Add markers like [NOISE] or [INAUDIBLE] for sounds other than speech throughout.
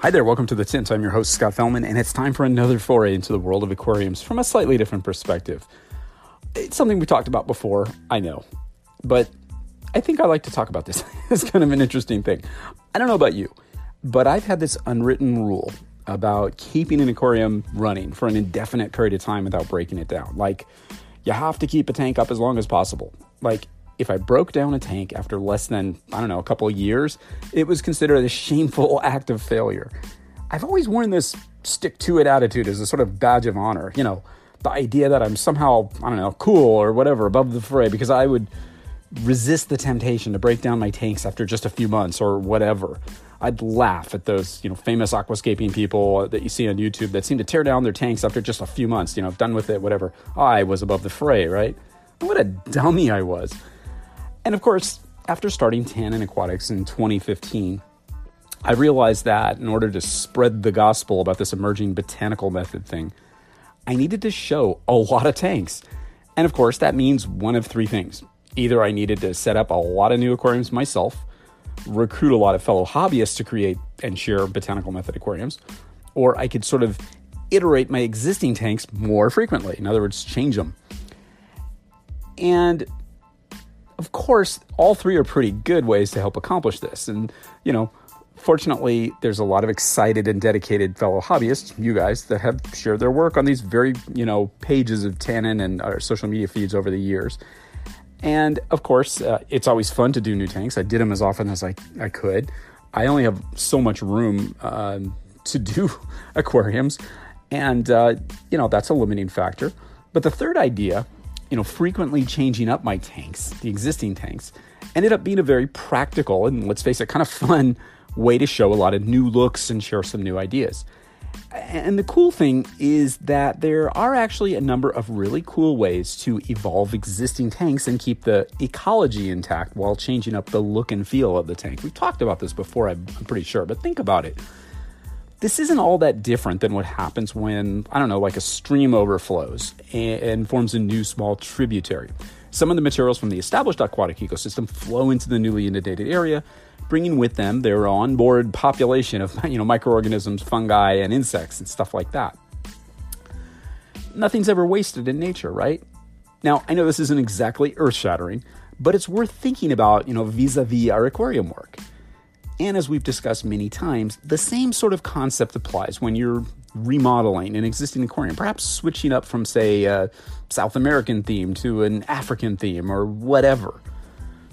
Hi there, welcome to the Tint. I'm your host, Scott Fellman, and it's time for another foray into the world of aquariums from a slightly different perspective. It's something we talked about before, I know, but I think I like to talk about this. [LAUGHS] it's kind of an interesting thing. I don't know about you, but I've had this unwritten rule about keeping an aquarium running for an indefinite period of time without breaking it down. Like, you have to keep a tank up as long as possible. Like, if I broke down a tank after less than, I don't know, a couple of years, it was considered a shameful [LAUGHS] act of failure. I've always worn this stick to it attitude as a sort of badge of honor. You know, the idea that I'm somehow, I don't know, cool or whatever above the fray because I would resist the temptation to break down my tanks after just a few months or whatever. I'd laugh at those, you know, famous aquascaping people that you see on YouTube that seem to tear down their tanks after just a few months, you know, done with it, whatever. I was above the fray, right? What a dummy I was. And of course, after starting Tannin Aquatics in 2015, I realized that in order to spread the gospel about this emerging botanical method thing, I needed to show a lot of tanks. And of course, that means one of three things. Either I needed to set up a lot of new aquariums myself, recruit a lot of fellow hobbyists to create and share botanical method aquariums, or I could sort of iterate my existing tanks more frequently. In other words, change them. And of course, all three are pretty good ways to help accomplish this. And, you know, fortunately, there's a lot of excited and dedicated fellow hobbyists, you guys, that have shared their work on these very, you know, pages of Tannin and our social media feeds over the years. And of course, uh, it's always fun to do new tanks. I did them as often as I, I could. I only have so much room uh, to do [LAUGHS] aquariums. And, uh, you know, that's a limiting factor. But the third idea you know, frequently changing up my tanks, the existing tanks, ended up being a very practical and let's face it, kind of [LAUGHS] fun way to show a lot of new looks and share some new ideas. And the cool thing is that there are actually a number of really cool ways to evolve existing tanks and keep the ecology intact while changing up the look and feel of the tank. We've talked about this before, I'm pretty sure, but think about it this isn't all that different than what happens when, I don't know, like a stream overflows and, and, forms a new small tributary. Some of the materials from the established aquatic ecosystem flow into the newly inundated area, bringing with them their onboard population of [LAUGHS] you know, microorganisms, fungi, and insects and stuff like that. Nothing's ever wasted in nature, right? Now, I know this isn't exactly earth shattering, but it's worth thinking about, you know, vis a vis our aquarium work. And as we've discussed many times, the same sort of concept applies when you're remodeling an existing aquarium, perhaps switching up from, say, a South American theme to an African theme or whatever.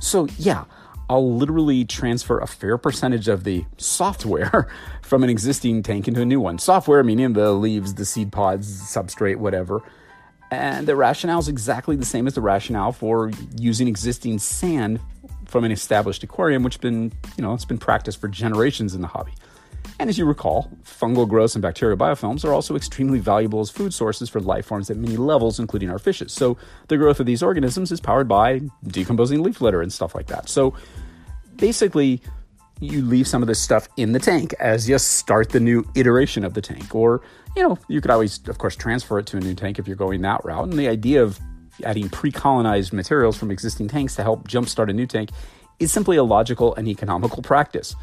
So, yeah, I'll literally transfer a fair percentage of the software [LAUGHS] from an existing tank into a new one. Software meaning the leaves, the seed pods, substrate, whatever. And the rationale is exactly the same as the rationale for using existing sand from an established aquarium, which been, you know, it's been practiced for generations in the hobby. And as you recall, fungal growths and bacterial biofilms are also extremely valuable as food sources for life forms at many levels, including our fishes. So the growth of these organisms is powered by decomposing leaf litter and stuff like that. So basically, you leave some of this stuff in the tank as you start the new iteration of the tank. Or, you know, you could always, of course, transfer it to a new tank if you're going that route. And the idea of adding pre colonized materials from existing tanks to help jumpstart a new tank is simply a logical and economical practice.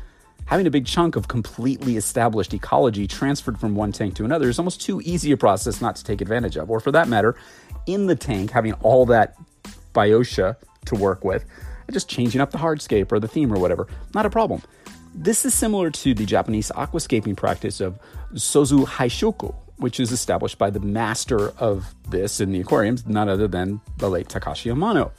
Having a big chunk of completely established ecology transferred from one tank to another is almost too easy a process not to take advantage of. Or for that matter, in the tank, having all that biotia to work with, just changing up the hardscape or the theme or whatever, not a problem. This is similar to the Japanese aquascaping practice of sozu haishoku, which is established by the master of this in the aquariums, none other than the late Takashi Amano.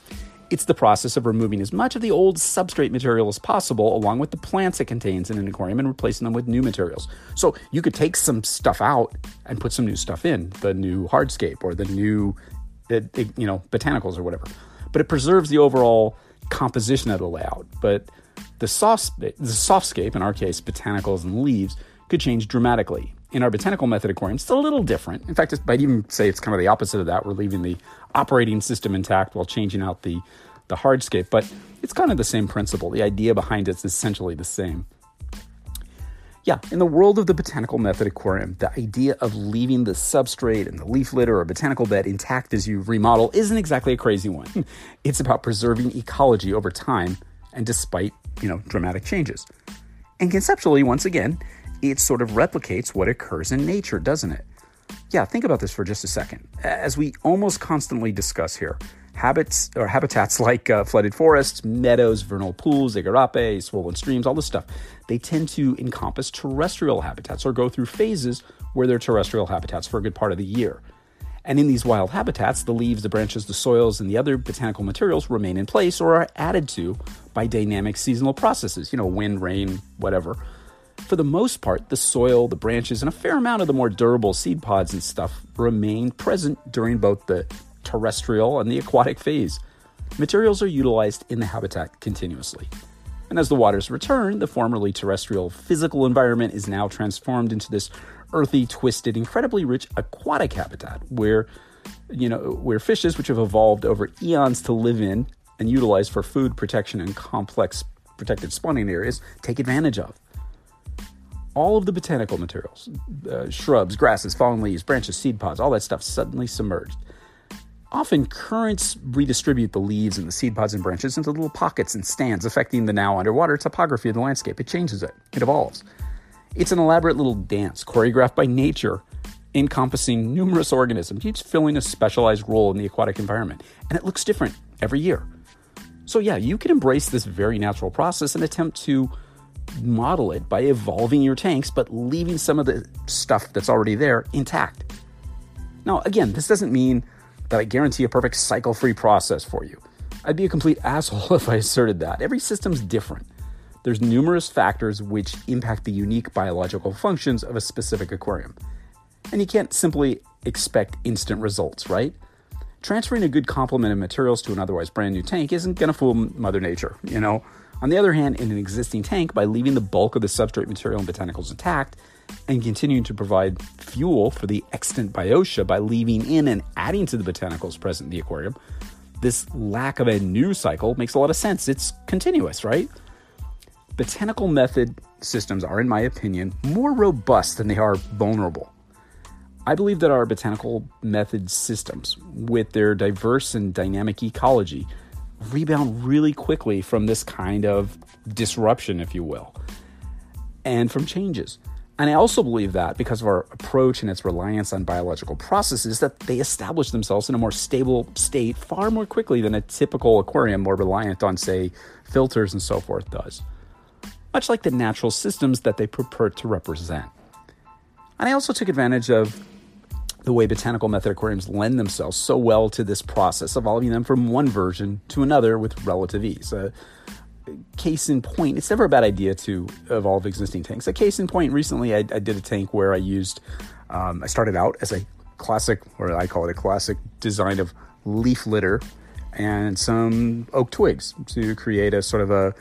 It's the process of removing as much of the old substrate material as possible, along with the plants it contains in an aquarium, and replacing them with new materials. So you could take some stuff out and put some new stuff in, the new hardscape or the new, you know, botanicals or whatever. but it preserves the overall composition of the layout. But the soft, the softscape, in our case, botanicals and leaves, could change dramatically. In our botanical method aquarium, it's a little different. In fact, I'd even say it's kind of the opposite of that. We're leaving the operating system intact while changing out the, the hardscape, but it's kind of the same principle. The idea behind it is essentially the same. Yeah, in the world of the botanical method aquarium, the idea of leaving the substrate and the leaf litter or botanical bed intact as you remodel isn't exactly a crazy one. [LAUGHS] It's about preserving ecology over time and despite, you know, dramatic changes. And conceptually, once again, it sort of replicates what occurs in nature, doesn't it? Yeah, think about this for just a second. As we almost constantly discuss here, habits or habitats [LAUGHS] like uh, flooded forests, meadows, vernal pools, igarape, swollen streams, all this stuff, they tend to encompass terrestrial habitats or go through phases where they're terrestrial habitats for a good part of the year. And in these wild habitats, the leaves, the branches, the soils, and the other botanical materials remain in place or are added to by dynamic seasonal processes, you know, wind, rain, whatever. For the most part, the soil, the branches, and a fair amount of the more durable seed pods and stuff remain present during both the terrestrial and the aquatic phase. Materials are utilized in the habitat continuously. And as the waters return, the formerly terrestrial physical environment is now transformed into this earthy, twisted, incredibly rich aquatic habitat where you know, where fishes which have evolved over eons to live in and utilize for food protection and complex protected spawning areas take advantage of. All of the botanical materials, uh, shrubs, grasses, fallen leaves, branches, seed pods, all that stuff suddenly submerged. Often, currents redistribute the leaves and the seed pods and branches into little pockets and stands, affecting the now underwater topography of the landscape. It changes it, it evolves. It's an elaborate little dance choreographed by nature, encompassing numerous organisms, each filling a specialized role in the aquatic environment. And it looks different every year. So, yeah, you can embrace this very natural process and attempt to model it by evolving your tanks, but leaving some of the stuff that's already there intact. Now, again, this doesn't mean that I guarantee a perfect cycle free process for you. I'd be a complete [LAUGHS] asshole if I asserted that. Every system's different. There's numerous factors which impact the unique biological functions of a specific aquarium. And you can't simply expect instant results, right? Transferring a good complement of materials to an otherwise brand new tank isn't going to fool Mother Nature, you know? On the other hand, in an existing tank, by leaving the bulk of the substrate material and botanicals intact, and continuing to provide fuel for the extant biotia by leaving in and adding to the botanicals present in the aquarium, this lack of a new cycle makes a lot of sense. It's continuous, right? Botanical method systems are, in my opinion, more robust than they are vulnerable. I believe that our botanical method systems, with their diverse and dynamic ecology, rebound really quickly from this kind of disruption, if you will, and from changes. And I also believe that because of our approach and its reliance on biological processes, that they establish themselves in a more stable state far more quickly than a typical aquarium, more reliant on, say, filters and so forth, does. Much like the natural systems that they purport to represent. And I also took advantage of the way botanical method aquariums lend themselves so well to this process, evolving them from one version to another with relative ease. Uh, case in point, it's never a bad idea to evolve existing tanks. A case in point, recently I, I did a tank where I used, um, I started out as a classic, or I call it a classic design of leaf litter and some oak twigs to create a sort of a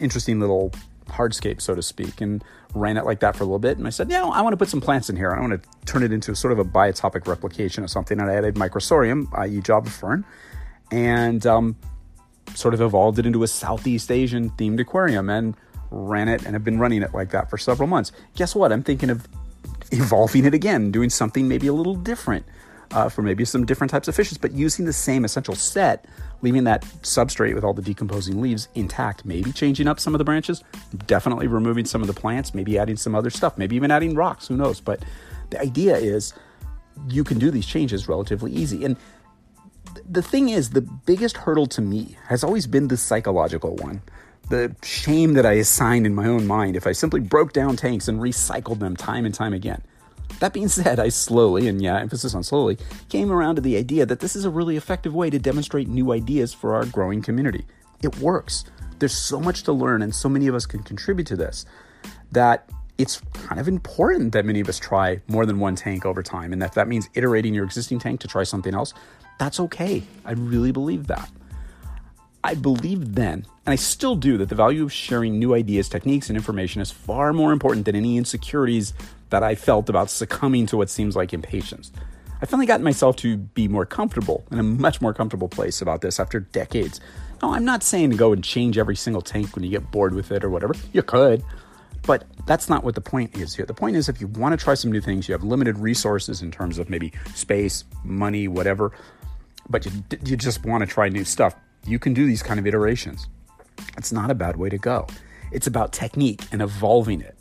interesting little hardscape, so to speak, and ran it like that for a little bit. And I said, yeah, I want to put some plants in here. I want to turn it into sort of a biotopic replication of something. And I added microsorium, i.e., Java fern, and um, sort of evolved it into a Southeast Asian themed aquarium and ran it and have been running it like that for several months. Guess what? I'm thinking of evolving it again, doing something maybe a little different uh, for maybe some different types of fishes, but using the same essential set, leaving that substrate with all the decomposing leaves intact, maybe changing up some of the branches, definitely removing some of the plants, maybe adding some other stuff, maybe even adding rocks, who knows. But the idea is you can do these changes relatively easy. And the thing is, the biggest hurdle to me has always been the psychological one. The shame that I assigned in my own mind if I simply broke down tanks and recycled them time and time again. That being said, I slowly, and yeah, emphasis on slowly, came around to the idea that this is a really effective way to demonstrate new ideas for our growing community. It works. There's so much to learn, and so many of us can contribute to this that it's kind of important that many of us try more than one tank over time. And if that means iterating your existing tank to try something else, that's okay. I really believe that. I believed then, and I still do, that the value of sharing new ideas, techniques, and information is far more important than any insecurities that I felt about succumbing to what seems like impatience. I finally got myself to be more comfortable in a much more comfortable place about this after decades. No, I'm not saying to go and change every single tank when you get bored with it or whatever. You could. But that's not what the point is here. The point is if you want to try some new things, you have limited resources in terms of maybe space, money, whatever, but you, you just want to try new stuff, you can do these kind of iterations. It's not a bad way to go. It's about technique and evolving it.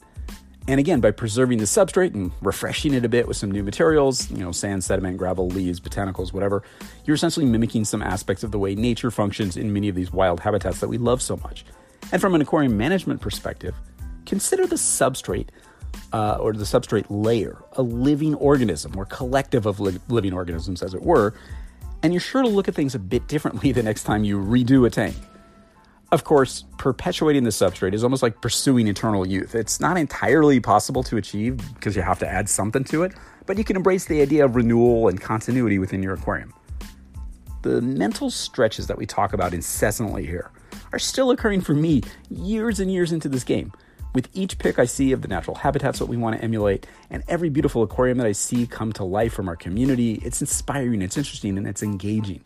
And again, by preserving the substrate and refreshing it a bit with some new materials, you know, sand, sediment, gravel, leaves, botanicals, whatever, you're essentially mimicking some aspects of the way nature functions in many of these wild habitats that we love so much. And from an aquarium management perspective, consider the substrate uh, or the substrate layer a living organism or collective of li- living organisms, as it were, and you're sure to look at things a bit differently the next time you redo a tank. Of course, perpetuating the substrate is almost like pursuing eternal youth. It's not entirely possible to achieve because you have to add something to it, but you can embrace the idea of renewal and continuity within your aquarium. The mental stretches that we talk about incessantly here are still occurring for me years and years into this game. With each pick I see of the natural habitats that we want to emulate, and every beautiful aquarium that I see come to life from our community, it's inspiring, it's interesting, and it's engaging.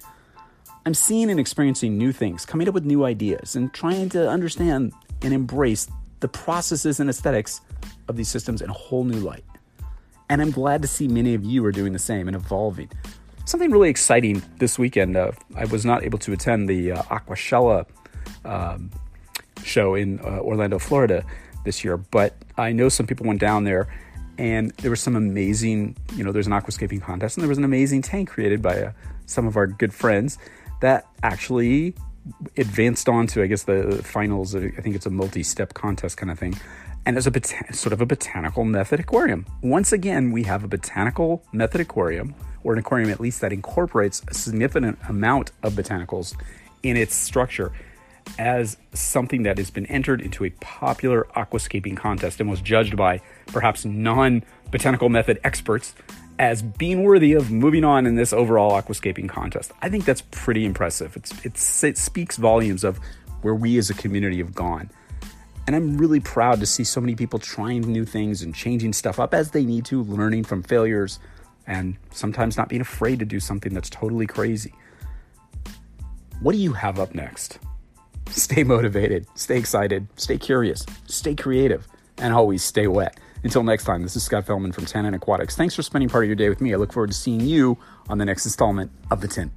I'm seeing and experiencing new things, coming up with new ideas, and trying to understand and embrace the processes and aesthetics of these systems in a whole new light. And I'm glad to see many of you are doing the same and evolving. Something really exciting this weekend. Uh, I was not able to attend the uh, Aquashella um, show in uh, Orlando, Florida this year, but I know some people went down there and there was some amazing, you know, there's an aquascaping contest and there was an amazing tank created by uh, some of our good friends that actually advanced on to, I guess, the finals. I think it's a multi-step contest kind of thing. And as a sort of a botanical method aquarium. Once again, we have a botanical method aquarium, or an aquarium at least that incorporates a significant amount of botanicals in its structure as something that has been entered into a popular aquascaping contest and was judged by perhaps non botanical method experts as being worthy of moving on in this overall aquascaping contest. I think that's pretty impressive. It's, it's, it speaks volumes of where we as a community have gone. And I'm really proud to see so many people trying new things and changing stuff up as they need to, learning from failures, and sometimes not being afraid to do something that's totally crazy. What do you have up next? Stay motivated, stay excited, stay curious, stay creative, and always stay wet. Until next time, this is Scott Fellman from Tannin Aquatics. Thanks for spending part of your day with me. I look forward to seeing you on the next installment of The Tint.